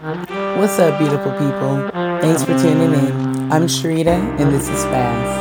What's up, beautiful people? Thanks for tuning in. I'm Sharita, and this is Fast.